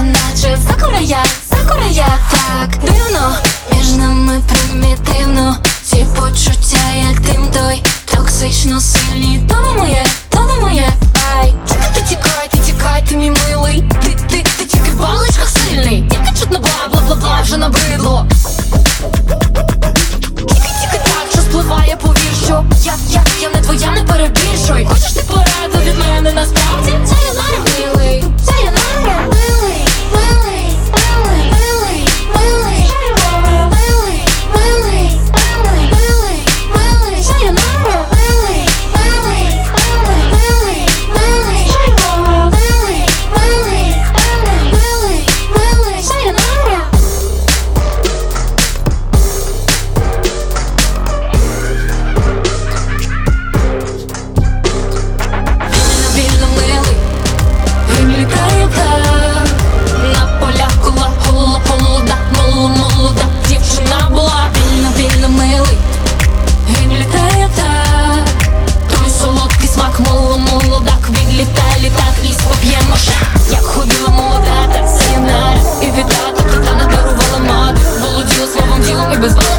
неначе закурая, закурая, так. neighbors.